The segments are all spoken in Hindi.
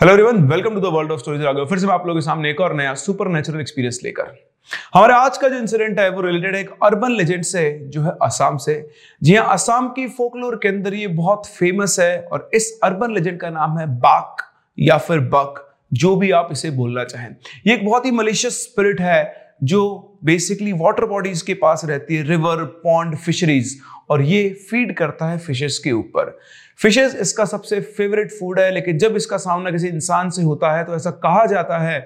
Hello everyone welcome to the world of stories फिर से मैं आप लोगों के सामने एक और नया सुपर नेचुरल एक्सपीरियंस लेकर। हमारे आज का जो इंसिडेंट है, वो रिलेटेड है एक अर्बन लेजेंड से, जो है असम से। जी हाँ असम की फोकलोर के अंदर ये बहुत फ़ेमस है और इस अर्बन लेजेंड का नाम है बाक या फिर बक जो भी आप इसे बोलना चाहें। ये एक बहुत ही मलिशियस स्पिरिट है, जो बेसिकली वाटर बॉडीज के पास रहती है रिवर पॉन्ड फिशरीज और ये फ़ीड करता है फिशेस के ऊपर। फिशेस इसका सबसे फेवरेट फ़ूड है, लेकिन जब इसका सामना किसी इंसान से होता है तो ऐसा कहा जाता है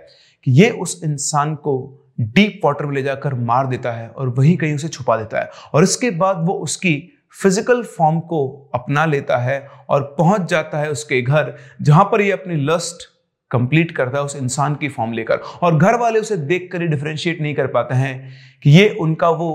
कि ये उस इंसान को डीप वाटर में ले जाकर मार देता है और वहीं कहीं उसे छुपा देता है। और इसके बाद वो उसकी फ़िज़िकल फॉर्म को अपना लेता है और पहुँच जाता है उसके घर, जहाँ पर ये अपनी लस्ट कंप्लीट करता है उस इंसान की फॉर्म लेकर। और घर वाले उसे देख कर ही डिफ्रेंशिएट नहीं कर पाते हैं कि ये उनका वो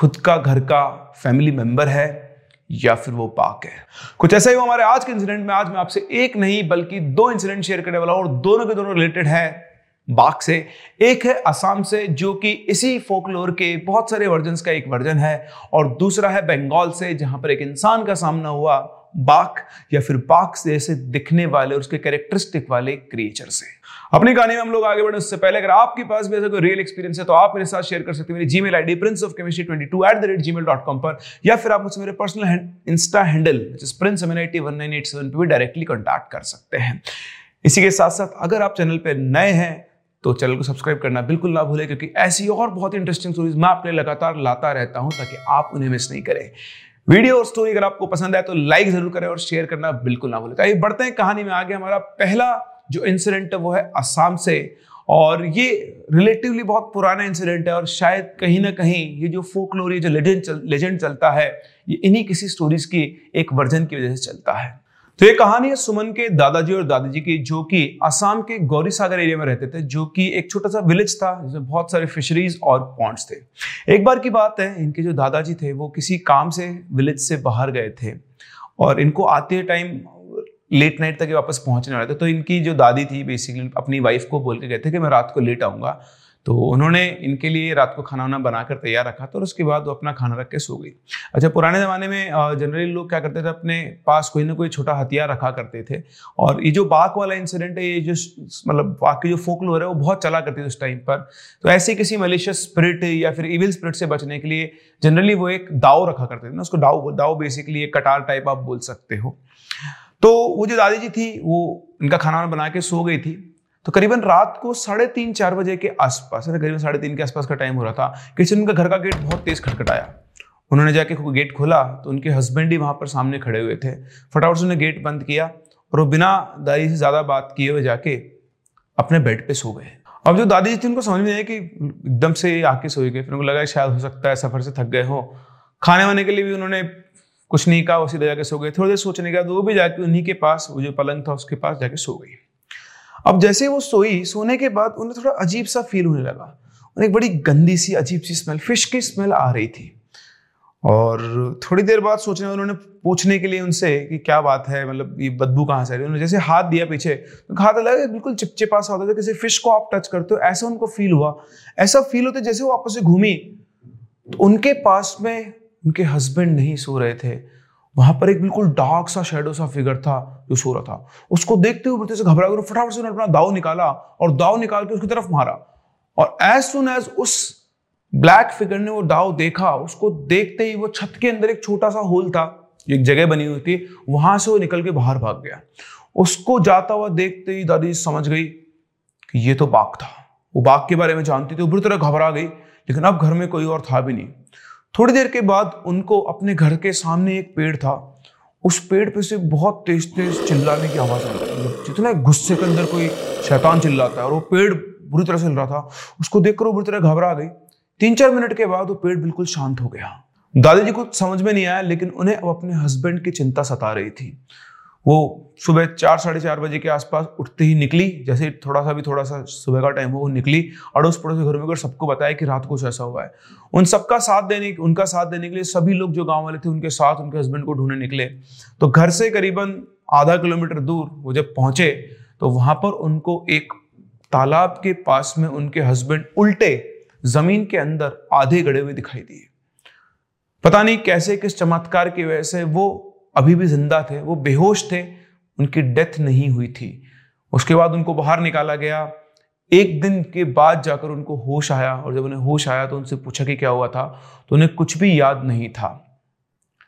खुद का घर का फैमिली मेंबर है या फिर वो पाक है। कुछ ऐसा ही हमारे आज के इंसिडेंट में, आज मैं आपसे एक नहीं, बल्कि दो इंसिडेंट शेयर करने वाला हूँ और दोनों के दोनों रिलेटेड है बाक से। एक है असम से, जो कि इसी फोकलोर के बहुत सारे वर्जन का एक वर्जन है, और दूसरा है बंगाल से, जहाँ पर एक इंसान का सामना हुआ। बाघ या फिर बाघ जैसे दिखने वाले और उसके कैरेक्टरिस्टिक वाले क्रिएचर से अपनी कहानी में हम लोग आगे बढ़े, उससे पहले अगर आपके पास भी ऐसा कोई रियल एक्सपीरियंस है तो आप मेरे साथ शेयर कर सकते हैं। मेरी Gmail ID prince of chemistry twenty two at the rate G mail dot com पर, या फिर आप मुझसे मेरे personal insta handle prince M N I T one nine eight seven पर भी डायरेक्टली कॉन्टैक्ट कर सकते हैं। इसी के साथ साथ अगर आप चैनल पर नए हैं तो चैनल को सब्सक्राइब करना बिल्कुल ना भूलें, क्योंकि ऐसी और बहुत इंटरेस्टिंग स्टोरीज मैं अपने लगातार लाता रहता हूँ, ताकि आप उन्हें मिस नहीं करें। वीडियो और स्टोरी अगर आपको पसंद आए तो लाइक ज़रूर करें और शेयर करना बिल्कुल ना भूलें। तो आइए बढ़ते हैं कहानी में आगे हमारा पहला जो इंसिडेंट है वो है असम से। और ये रिलेटिवली बहुत पुराना इंसिडेंट है और शायद कहीं ना कहीं ये जो फोकलोरी जो लेजेंड चल, लेजेंड चलता है ये इन्हीं किसी स्टोरीज की एक वर्जन की वजह से चलता है। तो ये कहानी है सुमन के दादाजी और दादाजी की, जो कि असम के गौरी सागर एरिया में रहते थे, जो कि एक छोटा सा विलेज था, जिसमें बहुत सारे फिशरीज और पॉन्ड्स थे। एक बार की बात है, इनके जो दादाजी थे, वो किसी काम से विलेज से बाहर गए थे और इनको आते टाइम लेट नाइट तक वापस पहुँचने वाले थे। तो इनकी जो दादी थी बेसिकली अपनी वाइफ को बोल के गए थे कि मैं रात को लेट आऊँगा। तो उन्होंने इनके लिए रात को खाना वाना बनाकर तैयार रखा था और उसके बाद वो अपना खाना रख के सो गई। अच्छा पुराने ज़माने में जनरली लोग क्या करते थे, अपने पास कोई ना कोई छोटा हथियार रखा करते थे और ये जो बाघ वाला इंसिडेंट है, ये जो मतलब बाघ की जो फोक लोर है, वो बहुत चला करती थी उस टाइम पर। तो ऐसे किसी मलिशियस स्पिरिट या फिर इविल स्पिरिट से बचने के लिए जनरली वो एक दाव रखा करते थे ना, उसको दाव दाव बेसिकली एक कटार टाइप आप बोल सकते हो। तो वो जो दादी जी थी, वो इनका खाना बना के सो गई थी। तो करीबन रात को साढ़े तीन, चार बजे के आसपास करीबन साढ़े तीन के आसपास का टाइम हो रहा था किसी उनका घर का गेट बहुत तेज खटखटाया। उन्होंने जाके गेट खोला तो उनके हस्बैंड ही वहाँ पर सामने खड़े हुए थे। फटाफट से उन्होंने गेट बंद किया और वो बिना दादी से ज़्यादा बात किए हुए जाके अपने बेड पे सो गए। अब जो दादी जी थी, उनको समझ में आया कि एकदम से आके सोए गए फिर उनको लगा शायद हो सकता है सफ़र से थक गए हो। खाने वाने के लिए भी उन्होंने कुछ नहीं कहा उसी जाके सो गए। थोड़ी देर सोचने के बाद वो भी जाके उन्हीं के पास, वो जो पलंग था उसके पास जाके सो गई। अब जैसे वो सोई, सोने के बाद उन्हें थोड़ा अजीब सा फील होने लगा। उन्हें एक बड़ी गंदी सी, अजीब सी स्मेल फ़िश की स्मेल आ रही थी। और थोड़ी देर बाद सोचने उन्होंने पूछने के लिए उनसे कि क्या बात है मतलब ये बदबू कहाँ से आ रही है? जैसे हाथ दिया पीछे तो हाथ लगा बिल्कुल चिपचिपा सा होता था किसी फ़िश को आप टच करते हो, ऐसा उनको फील हुआ। ऐसा फील होता जैसे वो आपस से घूमी। तो उनके पास में उनके हस्बैंड नहीं सो रहे थे। वहाँ पर एक बिल्कुल डार्क सा शेडो सा फिगर था। जो सो रहा था। उसको देखते हुए से घबरा कर फटाफट से अपना दाव निकाला और दाव निकाल के उसकी तरफ़ मारा। और एज सुन एज उस ब्लैक फिगर ने वो दाव देखा, उसको देखते ही वो छत के अंदर एक छोटा सा होल था, एक जगह बनी हुई थी, वहाँ से वो निकल के बाहर भाग गया। उसको जाता हुआ देखते ही दादी समझ गई कि ये तो बाघ था। वो बाघ के बारे में जानती थी बुरी तरह घबरा गई, लेकिन अब घर में कोई और था भी नहीं। थोड़ी देर के बाद उनको अपने घर के सामने एक पेड़ था उस पेड़ पे से बहुत तेज तेज चिल्लाने की आवाज़ आ रही है। जितना गुस्से के अंदर कोई शैतान चिल्लाता है और वो पेड़ बुरी तरह से हिल रहा था, उसको देखकर वो बुरी तरह घबरा गई। तीन चार मिनट के बाद वो पेड़ बिल्कुल शांत हो गया। दादाजी को समझ में नहीं आया, लेकिन उन्हें अब अपने हस्बैंड की चिंता सता रही थी। वो सुबह चार, साढ़े चार बजे के आसपास उठते ही निकली, जैसे थोड़ा सा भी थोड़ा सा सुबह का टाइम हो, वो निकली अड़ोस पड़ोस घर में सबको बताया कि रात को कुछ ऐसा हुआ है। उन सबका साथ देने, उनका साथ देने के लिए सभी लोग जो गाँव वाले थे, उनके साथ उनके हस्बैंड को ढूँढने निकले। तो घर से करीबन आधा किलोमीटर दूर वो जब पहुँचे तो वहाँ पर उनको एक तालाब के पास में उनके हस्बैंड उल्टे ज़मीन के अंदर आधे गड़े हुए दिखाई दिए। पता नहीं कैसे, किस चमत्कार की वजह से वो अभी भी ज़िंदा थे, वो बेहोश थे, उनकी डेथ नहीं हुई थी। उसके बाद उनको बाहर निकाला गया। एक दिन के बाद जाकर उनको होश आया और जब उन्हें होश आया तो उनसे पूछा कि क्या हुआ था तो उन्हें कुछ भी याद नहीं था।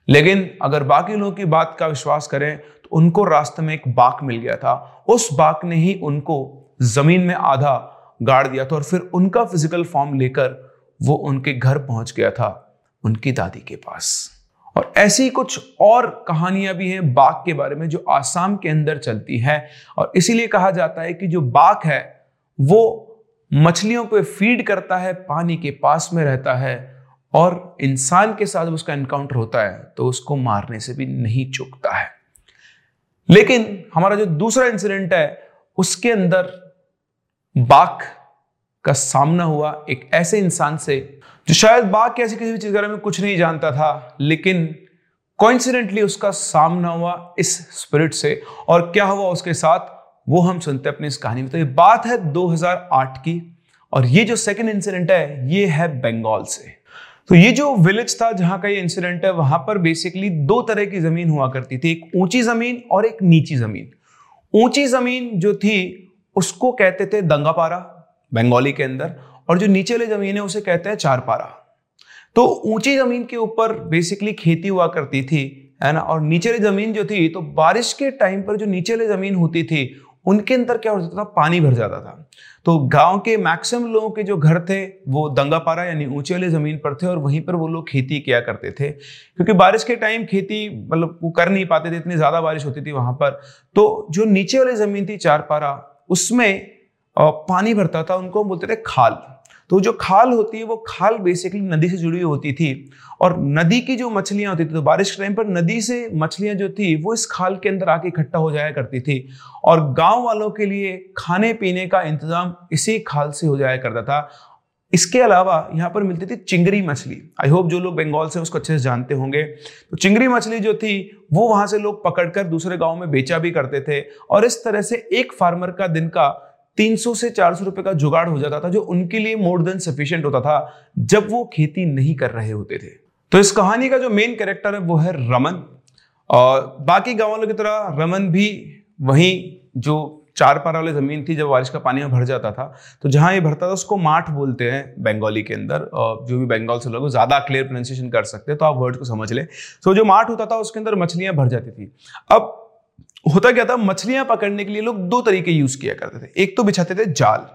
लेकिन अगर बाकी लोगों की बात का विश्वास करें तो उनको रास्ते में एक बाक मिल गया था। उस बाक ने ही उनको ज़मीन में आधा गाड़ दिया था और फिर उनका फ़िज़िकल फॉर्म लेकर वो उनके घर पहुँच गया था, उनकी दादी के पास। और ऐसी कुछ और कहानियाँ भी हैं बाघ के बारे में जो आसाम के अंदर चलती है। और इसीलिए कहा जाता है कि जो बाघ है, वो मछलियों पे फ़ीड करता है, पानी के पास में रहता है और इंसान के साथ उसका एनकाउंटर होता है तो उसको मारने से भी नहीं चूकता है। लेकिन हमारा जो दूसरा इंसिडेंट है, उसके अंदर बाघ का सामना हुआ। एक ऐसे इंसान से जो शायद बाघ की ऐसी किसी भी चीज़ के बारे में कुछ नहीं जानता था, लेकिन कॉन्सिडेंटली उसका सामना हुआ इस स्पिरिट से। और क्या हुआ उसके साथ? वो हम सुनते हैं अपनी इस कहानी में। तो ये बात है 2008 की, और ये जो सेकंड इंसिडेंट है, ये है बंगाल से। तो ये जो विलेज था जहाँ का ये इंसिडेंट है, वहाँ पर बेसिकली दो तरह की ज़मीन हुआ करती थी। एक ऊँची ज़मीन और एक नीची ज़मीन। ऊँची ज़मीन जो थी, उसको कहते थे दंगापारा, बंगाली के अंदर। और जो नीचे वाली ज़मीन है, उसे कहते हैं चारपारा। तो ऊँची ज़मीन के ऊपर बेसिकली खेती हुआ करती थी, है ना? और नीचे वाली ज़मीन जो थी तो बारिश के टाइम पर जो नीचे वाली ज़मीन होती थी, उनके अंदर क्या हो जाता था? पानी भर जाता था। तो गाँव के मैक्सिमम लोगों के जो घर थे, वो दंगापारा यानी ऊँचे वाले ज़मीन पर थे और वहीं पर वो लोग खेती किया करते थे। क्योंकि बारिश के टाइम खेती मतलब वो कर नहीं पाते थे, इतनी ज़्यादा बारिश होती थी वहाँ पर। तो जो नीचे वाली ज़मीन थी चार पारा उसमें पानी भरता था, उनको बोलते थे खाल। तो जो खाल होती है, वो खाल बेसिकली नदी से जुड़ी हुई होती थी। और नदी की जो मछलियाँ होती थी तो बारिश के टाइम पर नदी से मछलियाँ जो थी, वो इस खाल के अंदर आके इकट्ठा हो जाया करती थी। और गाँव वालों के लिए खाने पीने का इंतज़ाम इसी खाल से हो जाया करता था। इसके अलावा यहाँ पर मिलती थी चिंगरी मछली। आई होप जो लोग बंगाल से उसको अच्छे से जानते होंगे। तो चिंगरी मछली जो थी, वो वहाँ से लोग पकड़कर दूसरे गाँव में बेचा भी करते थे। और इस तरह से एक फार्मर का दिन का 300 से 400 रुपए का जुगाड़ हो जाता था, जो उनके लिए मोर देन सफिशियंट होता था, जब वो खेती नहीं कर रहे होते थे। तो इस कहानी का जो मेन कैरेक्टर है, वो है रमन। और बाकी गाँव वालों की तरह रमन भी वही जो चार पार वाली ज़मीन थी, जब बारिश का पानी में भर जाता था तो जहाँ ये भरता था, उसको माठ बोलते हैं बंगाली के अंदर, और जो भी बंगाल से लोग ज़्यादा क्लियर प्रोनाउंसिएशन कर सकते हैं तो आप वर्ड को समझ ले। तो जो माठ होता था, उसके अंदर मछलियाँ भर जाती थी। अब होता क्या था? मछलियाँ पकड़ने के लिए लोग दो तरीके यूज़ किया करते थे। एक तो बिछाते थे जाल।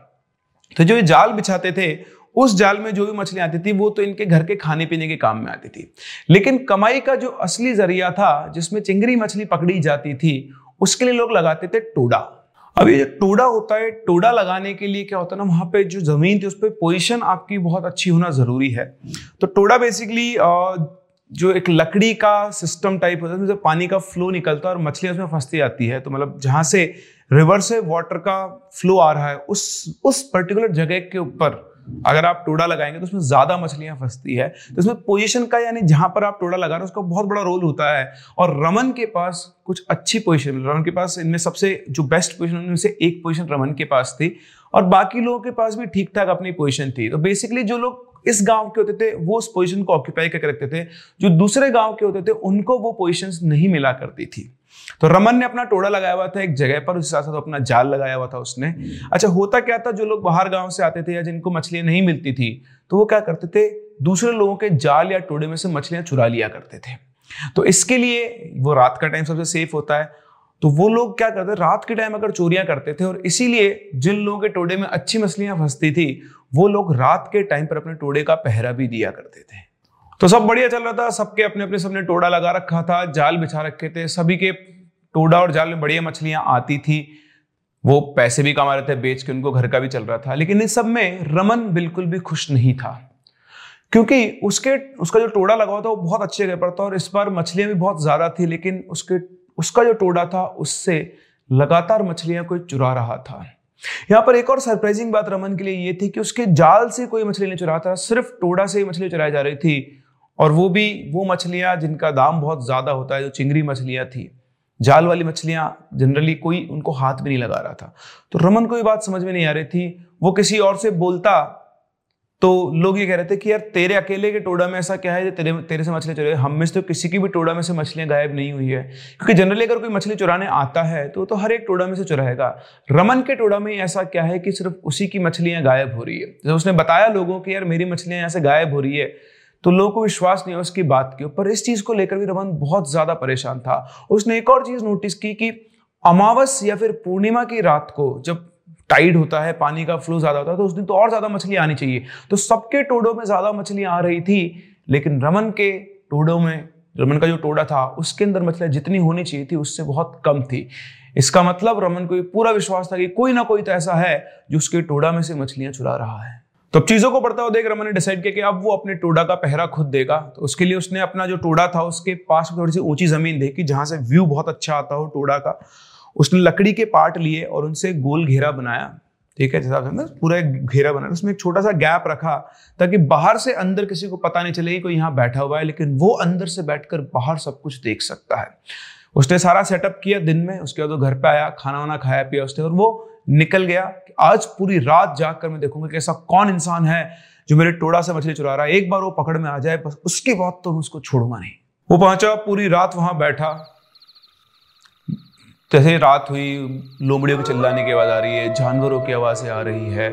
तो जो ये जाल बिछाते थे, उस जाल में जो भी मछलियाँ आती थी, वो तो इनके घर के खाने पीने के काम में आती थी। लेकिन कमाई का जो असली ज़रिया था, जिसमें चिंगरी मछली पकड़ी जाती थी, उसके लिए लोग लगाते थे टोडा। अब ये टोडा होता है, टोडा लगाने के लिए क्या होता है ना, वहाँ पे जो ज़मीन थी, उस पर पोजिशन आपकी बहुत अच्छी होना ज़रूरी है। तो टोडा बेसिकली जो एक लकड़ी का सिस्टम टाइप होता है, उसमें पानी का फ्लो निकलता है और मछलियाँ उसमें फंसती जाती है। तो मतलब जहाँ से रिवर से वाटर का फ्लो आ रहा है, उस उस पर्टिकुलर जगह के ऊपर अगर आप टोड़ा लगाएँगे तो उसमें ज़्यादा मछलियाँ फंसती है। तो इसमें पोजीशन का यानी जहाँ पर आप टोड़ा लगा रहे हैं, उसका बहुत बड़ा रोल होता है। और रमन के पास कुछ अच्छी पोजीशन रमन के पास इनमें सबसे जो बेस्ट पोजीशन उनमें से एक पोजीशन रमन के पास थी। और बाकी लोगों के पास भी ठीक ठाक अपनी पोजीशन थी। तो बेसिकली जो लोग इस गाँव के होते थे वो उस पोजीशन को ऑक्यूपाई करके रखते थे जो दूसरे गाँव के होते थे उनको वो पोजीशंस नहीं मिला करती थी। तो रमन ने अपना टोड़ा लगाया हुआ था एक जगह पर उसके साथ साथ अपना जाल लगाया हुआ था उसने। अच्छा होता क्या था जो लोग बाहर गाँव से आते थे या जिनको मछलियाँ नहीं मिलती थी तो वो क्या करते थे दूसरे लोगों के जाल या टोड़े में से मछलियाँ चुरा लिया करते थे। तो इसके लिए वो रात का टाइम सबसे सेफ़ होता है। तो वो लोग क्या करते रात के टाइम अगर चोरियाँ करते थे और इसीलिए जिन लोगों के टोड़े में अच्छी मछलियाँ फंसती थी वो लोग रात के टाइम पर अपने टोड़े का पहरा भी दिया करते थे। तो सब बढ़िया चल रहा था, सबके अपने अपने सबने टोड़ा लगा रखा था, जाल बिछा रखे थे, सभी के टोडा और जाल में बढ़िया मछलियाँ आती थी। वो पैसे भी कमा रहे थे, बेच के उनको घर का भी चल रहा था, लेकिन इस सब में रमन बिल्कुल भी खुश नहीं था। क्योंकि उसके, उसका जो टोड़ा लगा हुआ था, वो बहुत अच्छे जगह पर था और इस बार मछलियाँ भी बहुत ज़्यादा थी, लेकिन उसके, उसका जो टोड़ा था, उससे लगातार मछलियाँ कोई चुरा रहा था। यहाँ पर एक और सरप्राइजिंग बात रमन के लिए ये थी कि उसके जाल से कोई मछली नहीं चुरा था, सिर्फ़ टोड़ा से ही मछली चुराई जा रही थी। और वो भी वो मछलियाँ जिनका दाम बहुत ज़्यादा होता है, जो चिंगरी मछलियाँ थी। जाल वाली मछलियाँ जनरली कोई उनको हाथ भी नहीं लगा रहा था। तो रमन को ये बात समझ में नहीं आ रही थी। वो किसी और से बोलता तो लोग ये कह रहे थे कि यार, तेरे अकेले के टोडा में ऐसा क्या है? तेरे तेरे से मछली चुराई हम में से तो किसी की भी टोडा में से मछलियाँ गायब नहीं हुई है। क्योंकि जनरली अगर कोई मछली चुराने आता है तो तो हर एक टोडा में से चुराएगा। रमन के टोडा में ऐसा क्या है कि सिर्फ़ उसी की मछलियाँ गायब हो रही है? जब उसने बताया लोगों की यार, मेरी मछलियाँ यहाँ से गायब हो रही है। तो लोगों को विश्वास नहीं है उसकी बात के ऊपर। इस चीज़ को लेकर भी रमन बहुत ज़्यादा परेशान था। उसने एक और चीज़ नोटिस की कि अमावस या फिर पूर्णिमा की रात को जब टाइड होता है, पानी का फ्लो ज़्यादा होता है तो उस दिन तो और ज़्यादा मछली आनी चाहिए। तो सबके टोडों में ज़्यादा मछली आ रही थी, लेकिन रमन के टोडों में, रमन का जो टोडा था, उसके अंदर मछलियाँ जितनी होनी चाहिए थी, उससे बहुत कम थी। इसका मतलब रमन को पूरा विश्वास था कि कोई ना कोई तो ऐसा है, जो उसके टोडा में से मछलियाँ चुरा रहा है। तो अब चीज़ों को पढ़ता हुआ देख, रमन ने डिसाइड किया कि अब वो अपने टोडा का पहरा खुद देगा। तो उसके लिए उसने अपना जो टोडा था, उसके पास थोड़ी सी ऊँची ज़मीन देखी, जहाँ से व्यू बहुत अच्छा आता हो टोडा का। उसने लकड़ी के पार्ट लिए और उनसे गोल घेरा बनाया, ठीक है, जैसा ना पूरा एक घेरा बना, उसमें एक छोटा सा गैप रखा, ताकि बाहर से अंदर किसी को पता नहीं चले कि कोई यहाँ बैठा हुआ है, लेकिन वो अंदर से बैठकर बाहर सब कुछ देख सकता है। उसने सारा सेटअप किया दिन में, उसके बाद वो घर पे आया, खाना वाना खाया, पिया उसने, और वो निकल गया आज पूरी रात जाकर मैं देखूँगा कि ऐसा कौन इंसान है जो मेरे टोड़ा से मछली चुरा रहा है। एक बार वो पकड़ में आ जाए, बस उसके बाद तो मैं उसको छोड़ूँगा नहीं। वो पहुँचा, पूरी रात वहाँ बैठा जैसे रात हुई, लोमड़ियों के चिल्लाने की आवाज़ आ रही है, जानवरों की आवाज़ें आ रही है,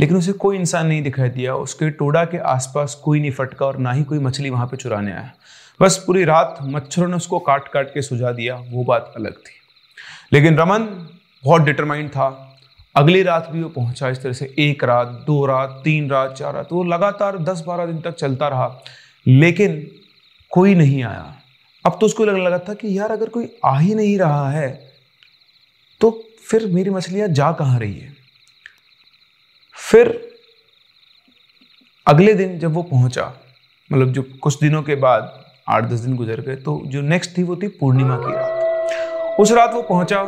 लेकिन उसे कोई इंसान नहीं दिखाई दिया, उसके टोड़ा के आसपास कोई नहीं फटका और ना ही कोई मछली वहाँ पे चुराने आया। बस पूरी रात मच्छरों ने उसको काट काट के सुझा दिया, वो बात अलग थी। लेकिन रमन बहुत डिटरमाइंड था। अगली रात भी वो पहुँचा, इस तरह से एक रात, दो रात, तीन रात, चार रात, वो लगातार दस बारह दिन तक चलता रहा, लेकिन कोई नहीं आया। अब तो उसको लगने लगा था कि यार अगर कोई आ ही नहीं रहा है तो फिर मेरी मछलियाँ जा कहाँ रही है? फिर अगले दिन जब वो पहुँचा मतलब जो कुछ दिनों के बाद, आठ दस दिन गुजर गए तो जो नेक्स्ट थी वो थी पूर्णिमा की रात। उस रात वो पहुँचा,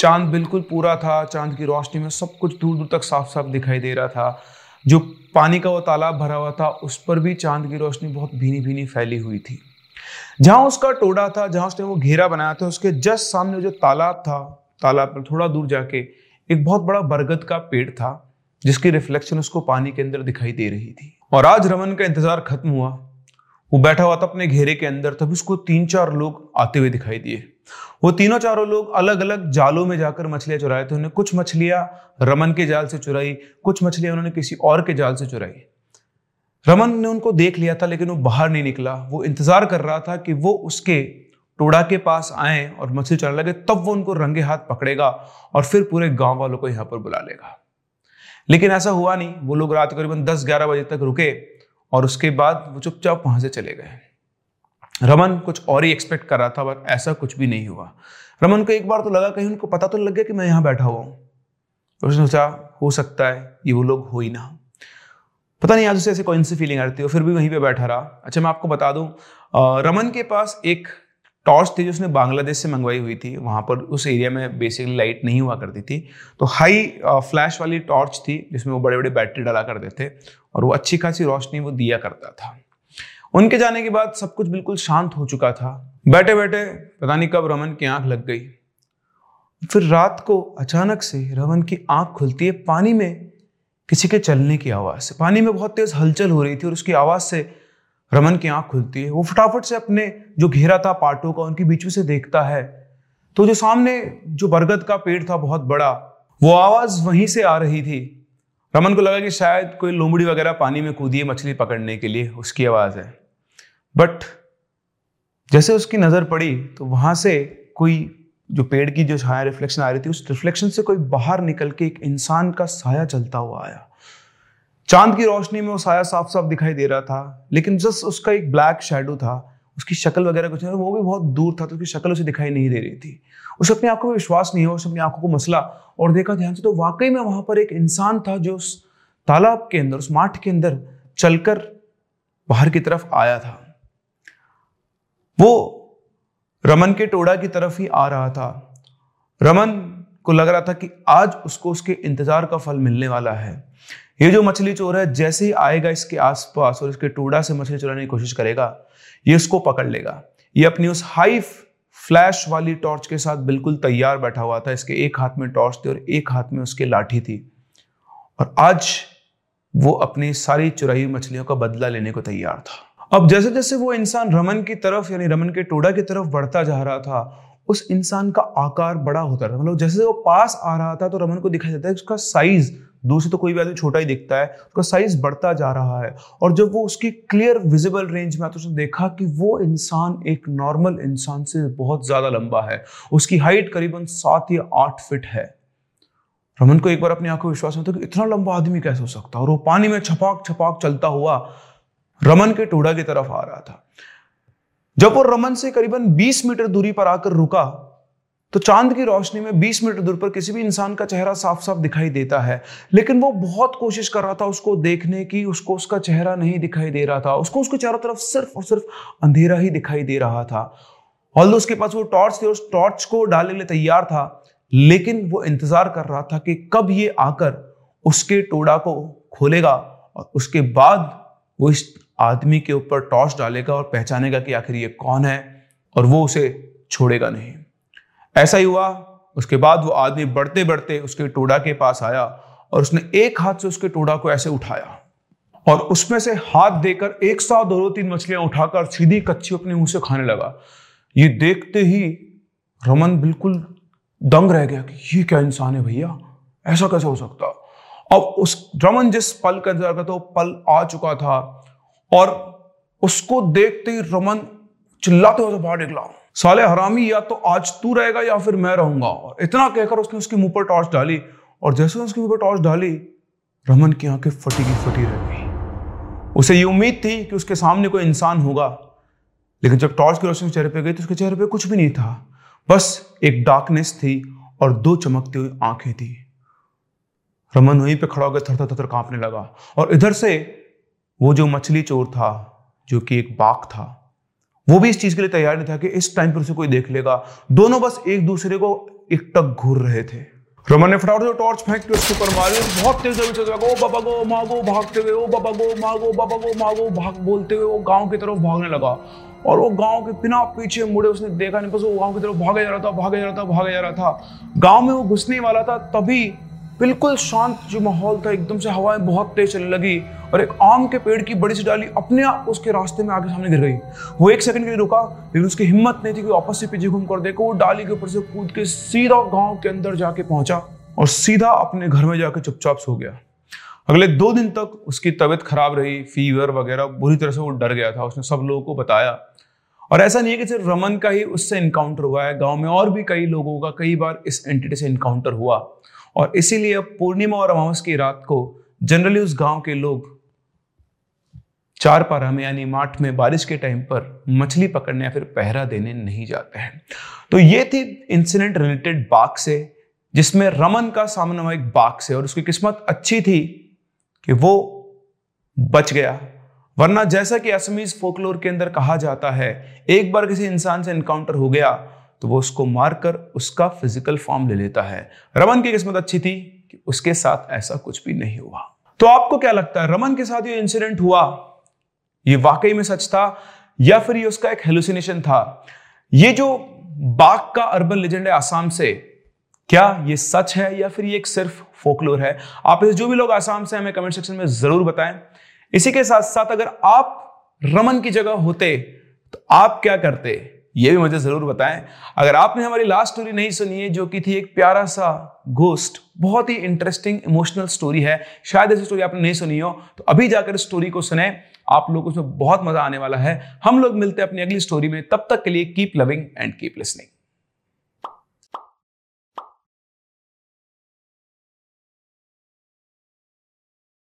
चाँद बिल्कुल पूरा था, चाँद की रोशनी में सब कुछ दूर दूर तक साफ़ साफ़ दिखाई दे रहा था। जो पानी का वो तालाब भरा हुआ था, उस पर भी चाँद की रोशनी बहुत भीनी भीनी फैली हुई थी। जहाँ उसका टोडा था, जहाँ उसने वो घेरा बनाया था, उसके जस्ट सामने जो तालाब था, तालाब पर थोड़ा दूर जाके एक बहुत बड़ा बरगद का पेड़ था, जिसकी रिफ्लेक्शन उसको पानी के अंदर दिखाई दे रही थी। और आज रमन का इंतज़ार खत्म हुआ। वो बैठा हुआ था अपने घेरे के अंदर, तभी उसको तीन चार लोग आते हुए दिखाई दिए। वो तीनों चारों लोग अलग अलग जालों में जाकर मछलियाँ चुराए थे। उन्हें कुछ मछलियाँ रमन के जाल से चुराई, कुछ मछलियाँ उन्होंने किसी और के जाल से चुराई। रमन ने उनको देख लिया था, लेकिन वो बाहर नहीं निकला। वो इंतज़ार कर रहा था कि वो उसके टोड़ा के पास आए और मछली चढ़ने लगे, तब वो उनको रंगे हाथ पकड़ेगा और फिर पूरे गाँव वालों को यहाँ पर बुला लेगा। लेकिन ऐसा हुआ नहीं। वो लोग रात करीबन दस ग्यारह बजे तक रुके और उसके बाद वो चुपचाप वहाँ से चले गए। रमन कुछ और ही एक्सपेक्ट कर रहा था, पर ऐसा कुछ भी नहीं हुआ। रमन को एक बार तो लगा, कहीं उनको पता तो लग गया कि मैं यहाँ बैठा हुआ हूँ। उसने सोचा, हो सकता है ये वो लोग हो ही ना। पता नहीं, आज उसे ऐसे कौन सी फीलिंग आ रही थी फिर भी वहीं पे बैठा रहा। अच्छा मैं आपको बता दूँ रमन के पास एक टॉर्च थी जो उसने बांग्लादेश से मंगवाई हुई थी। वहाँ पर उस एरिया में बेसिकली लाइट नहीं हुआ करती थी। तो हाई फ्लैश वाली टॉर्च थी, जिसमें वो बड़े बड़े बैटरी डाला करते थे, और वो अच्छी खासी रोशनी वो दिया करता था। उनके जाने के बाद सब कुछ बिल्कुल शांत हो चुका था। बैठे बैठे पता नहीं कब रमन की आँख लग गई। फिर रात को अचानक से रमन की आँख खुलती है पानी में। किसी के चलने की आवाज़ से। पानी में बहुत तेज हलचल हो रही थी और उसकी आवाज़ से रमन की आँख खुलती है। वो फटाफट से अपने जो घेरा था पाटों का, उनके बीच में से देखता है। तो जो सामने जो बरगद का पेड़ था बहुत बड़ा, वो आवाज़ वहीं से आ रही थी। रमन को लगा कि शायद कोई लोमड़ी वगैरह पानी में कूदी है मछली पकड़ने के लिए, उसकी आवाज़ है। बट जैसे उसकी नज़र पड़ी तो वहाँ से कोई जो पेड़ की जो छाया रिफ्लेक्शन आ रही थी, उस रिफ्लेक्शन से कोई बाहर निकल के एक इंसान का साया चलता हुआ आया। चाँद की रोशनी में वो साया साफ़ साफ़ दिखाई दे रहा था, लेकिन जस्ट उसका एक ब्लैक शेडो था, उसकी शक्ल वगैरह कुछ नहीं वो भी बहुत दूर था तो उसकी शक्ल उसे दिखाई नहीं दे रही थी। उसे अपनी आँखों में विश्वास नहीं हुआ, उसे अपनी आँखों को मसला और देखा ध्यान से तो वाकई में वहाँ पर एक इंसान था जो उस तालाब के अंदर, उस माठ के अंदर चलकर बाहर की तरफ़ आया था। वो रमन के टोड़ा की तरफ़ ही आ रहा था। रमन को लग रहा था कि आज उसको उसके इंतज़ार का फल मिलने वाला है। ये जो मछली चोर है, जैसे ही आएगा इसके आसपास और इसके टोड़ा से मछली चुराने की कोशिश करेगा, ये उसको पकड़ लेगा। ये अपनी उस हाई फ्लैश वाली टॉर्च के साथ बिल्कुल तैयार बैठा हुआ था। इसके एक हाथ में टॉर्च थी और एक हाथ में उसकी लाठी थी। और आज वो अपनी सारी चुराई मछलियों का बदला लेने को तैयार था। अब जैसे जैसे वो इंसान रमन की तरफ़, यानी रमन के टोडा की तरफ़ बढ़ता जा रहा था, उस इंसान का आकार बड़ा होता रहा। मतलब जैसे वो पास आ रहा था तो रमन को दिखाई देता है उसका साइज़ दूर से तो कोई भी आदमी छोटा ही दिखता है, उसका साइज़ बढ़ता जा रहा है। और जब वो उसकी क्लियर विजिबल रेंज में आता तो उसने देखा कि वो इंसान एक नॉर्मल इंसान से बहुत ज़्यादा लंबा है। उसकी हाइट करीबन सात या आठ फिट है। रमन को एक बार अपनी आँखों विश्वास होता कि इतना लंबा आदमी कैसे हो सकता? है और वो पानी में छपाक छपाक चलता हुआ रमन के टोड़ा की तरफ़ आ रहा था। जब वो रमन से करीबन 20 मीटर दूरी पर आकर रुका तो चाँद की रोशनी में 20 मीटर दूर पर किसी भी इंसान का चेहरा साफ़ साफ़ दिखाई देता है, लेकिन वो बहुत कोशिश कर रहा था उसको देखने की, उसको उसका चेहरा नहीं दिखाई दे रहा था, उसको उसके चारों तरफ़ सिर्फ़ और सिर्फ़ अंधेरा ही दिखाई दे रहा था। ऑल उसके पास वो टॉर्च थी, उस टॉर्च को डालने के लिए तैयार था, लेकिन वो इंतज़ार कर रहा था कि कब ये आकर उसके टोड़ा को खोलेगा और उसके बाद वो इस आदमी के ऊपर टॉर्च डालेगा और पहचानेगा कि आखिर ये कौन है और वो उसे छोड़ेगा नहीं। ऐसा ही हुआ, उसके बाद वो आदमी बढ़ते बढ़ते उसके टोड़ा के पास आया और उसने एक हाथ से उसके टोड़ा को ऐसे उठाया और उसमें से हाथ देकर एक साथ दो तीन मछलियाँ उठाकर सीधी कच्ची अपने मुँह से खाने लगा। ये देखते ही रमन बिल्कुल दंग रह गया कि ये क्या इंसान है भैया? ऐसा कैसे हो सकता? अब उस, रमन जिस पल का इंतज़ार करता वो पल आ चुका था। और उसको देखते ही रमन चिल्लाते हुए बाहर निकला। साले हरामी, या तो आज तू रहेगा या फिर मैं रहूँगा। और इतना कहकर उसने उसके मुँह पर टॉर्च डाली। और जैसे उसके मुँह पर टॉर्च डाली, रमन की आँखें फटी की फटी रह गई। उसे ये उम्मीद थी कि उसके सामने कोई इंसान होगा। लेकिन जब टॉर्च की रोशनी चेहरे पे गई तो उसके चेहरे पे कुछ भी नहीं था। बस एक डार्कनेस थी और दो चमकती हुई आँखें थी। रमन वहीं पे खड़ा होकर थर थर थर कांपने लगा। और इधर से वो जो मछली चोर था, जो कि एक बाघ था, वो भी इस चीज़ के लिए तैयार नहीं था कि इस टाइम पर उसे कोई देख लेगा। दोनों बस एक दूसरे को एकटक घूर रहे थे। रमन ने फटाफट टॉर्च फेंक के उसके ऊपर मारी बहुत तेज से चल ओ बाबा गो मागो भागते हुए, ओ बाबा गो मागो बाबा गो मागो भाग, बोलते हुए वो गाँव की तरफ़ भागने लगा। और वो गाँव के बिना पीछे मुड़े उसने देखा नहीं, बस वो गाँव की तरफ़ भागे जा रहा था, भागे जा रहा था, भागे जा रहा था। गाँव में वो घुसने वाला था, तभी बिल्कुल शांत जो माहौल था, एकदम से हवाएँ बहुत तेज चलने लगी और एक आम के पेड़ की बड़ी सी डाली अपने आप उसके रास्ते में आगे सामने गिर गई। वो एक सेकंड के लिए रुका, लेकिन उसकी हिम्मत नहीं थी कि वापस से पीछे घूम कर देखो, वो डाली के ऊपर से कूद के सीधा गाँव के अंदर जाके पहुँचा और सीधा अपने घर में जाके चुपचाप सो गया। अगले दो दिन तक उसकी तबीयत खराब रही फीवर वगैरह, बुरी तरह से वो डर गया था, उसने सब लोगों को बताया। और ऐसा नहीं है कि सिर्फ़ रमन का ही उससे इनकाउंटर हुआ है, गाँव में और भी कई लोगों का कई बार इस एंटिटी से इनकाउंटर हुआ। और इसीलिए अब पूर्णिमा और अमावस की रात को जनरली उस गाँव के लोग चार पारा में, यानी माठ में, बारिश के टाइम पर मछली पकड़ने या फिर पहरा देने नहीं जाते हैं। तो ये थी इंसिडेंट रिलेटेड बाघ से, जिसमें रमन का सामना हुआ एक बाघ से, और उसकी किस्मत अच्छी थी कि वो बच गया। वरना जैसा कि असमीज फोकलोर के अंदर कहा जाता है, एक बार किसी इंसान से इनकाउंटर हो गया तो वो उसको मारकर उसका फ़िज़िकल फॉर्म ले लेता है। रमन की किस्मत अच्छी थी कि उसके साथ ऐसा कुछ भी नहीं हुआ। तो आपको क्या लगता है, रमन के साथ ये इंसिडेंट हुआ? ये वाकई में सच था? या फिर ये उसका एक हेलुसिनेशन था? ये जो बाघ का अर्बन लेजेंड है आसाम से, क्या ये सच है या फिर ये एक सिर्फ़ फोकलोर है? आप जो भी लोग आसाम से हमें कमेंट सेक्शन में ज़रूर बताएँ। इसी के साथ साथ अगर आप रमन की जगह होते तो आप क्या करते? ये भी मुझे ज़रूर बताएँ। अगर आपने हमारी लास्ट स्टोरी नहीं सुनी है, जो कि थी एक प्यारा सा घोस्ट बहुत ही इंटरेस्टिंग इमोशनल स्टोरी है। शायद ऐसी स्टोरी आपने नहीं सुनी हो तो अभी जाकर स्टोरी को सुने। आप लोगों को उसमें बहुत मज़ा आने वाला है। हम लोग मिलते हैं अपनी अगली स्टोरी में। तब तक के लिए keep loving and keep listening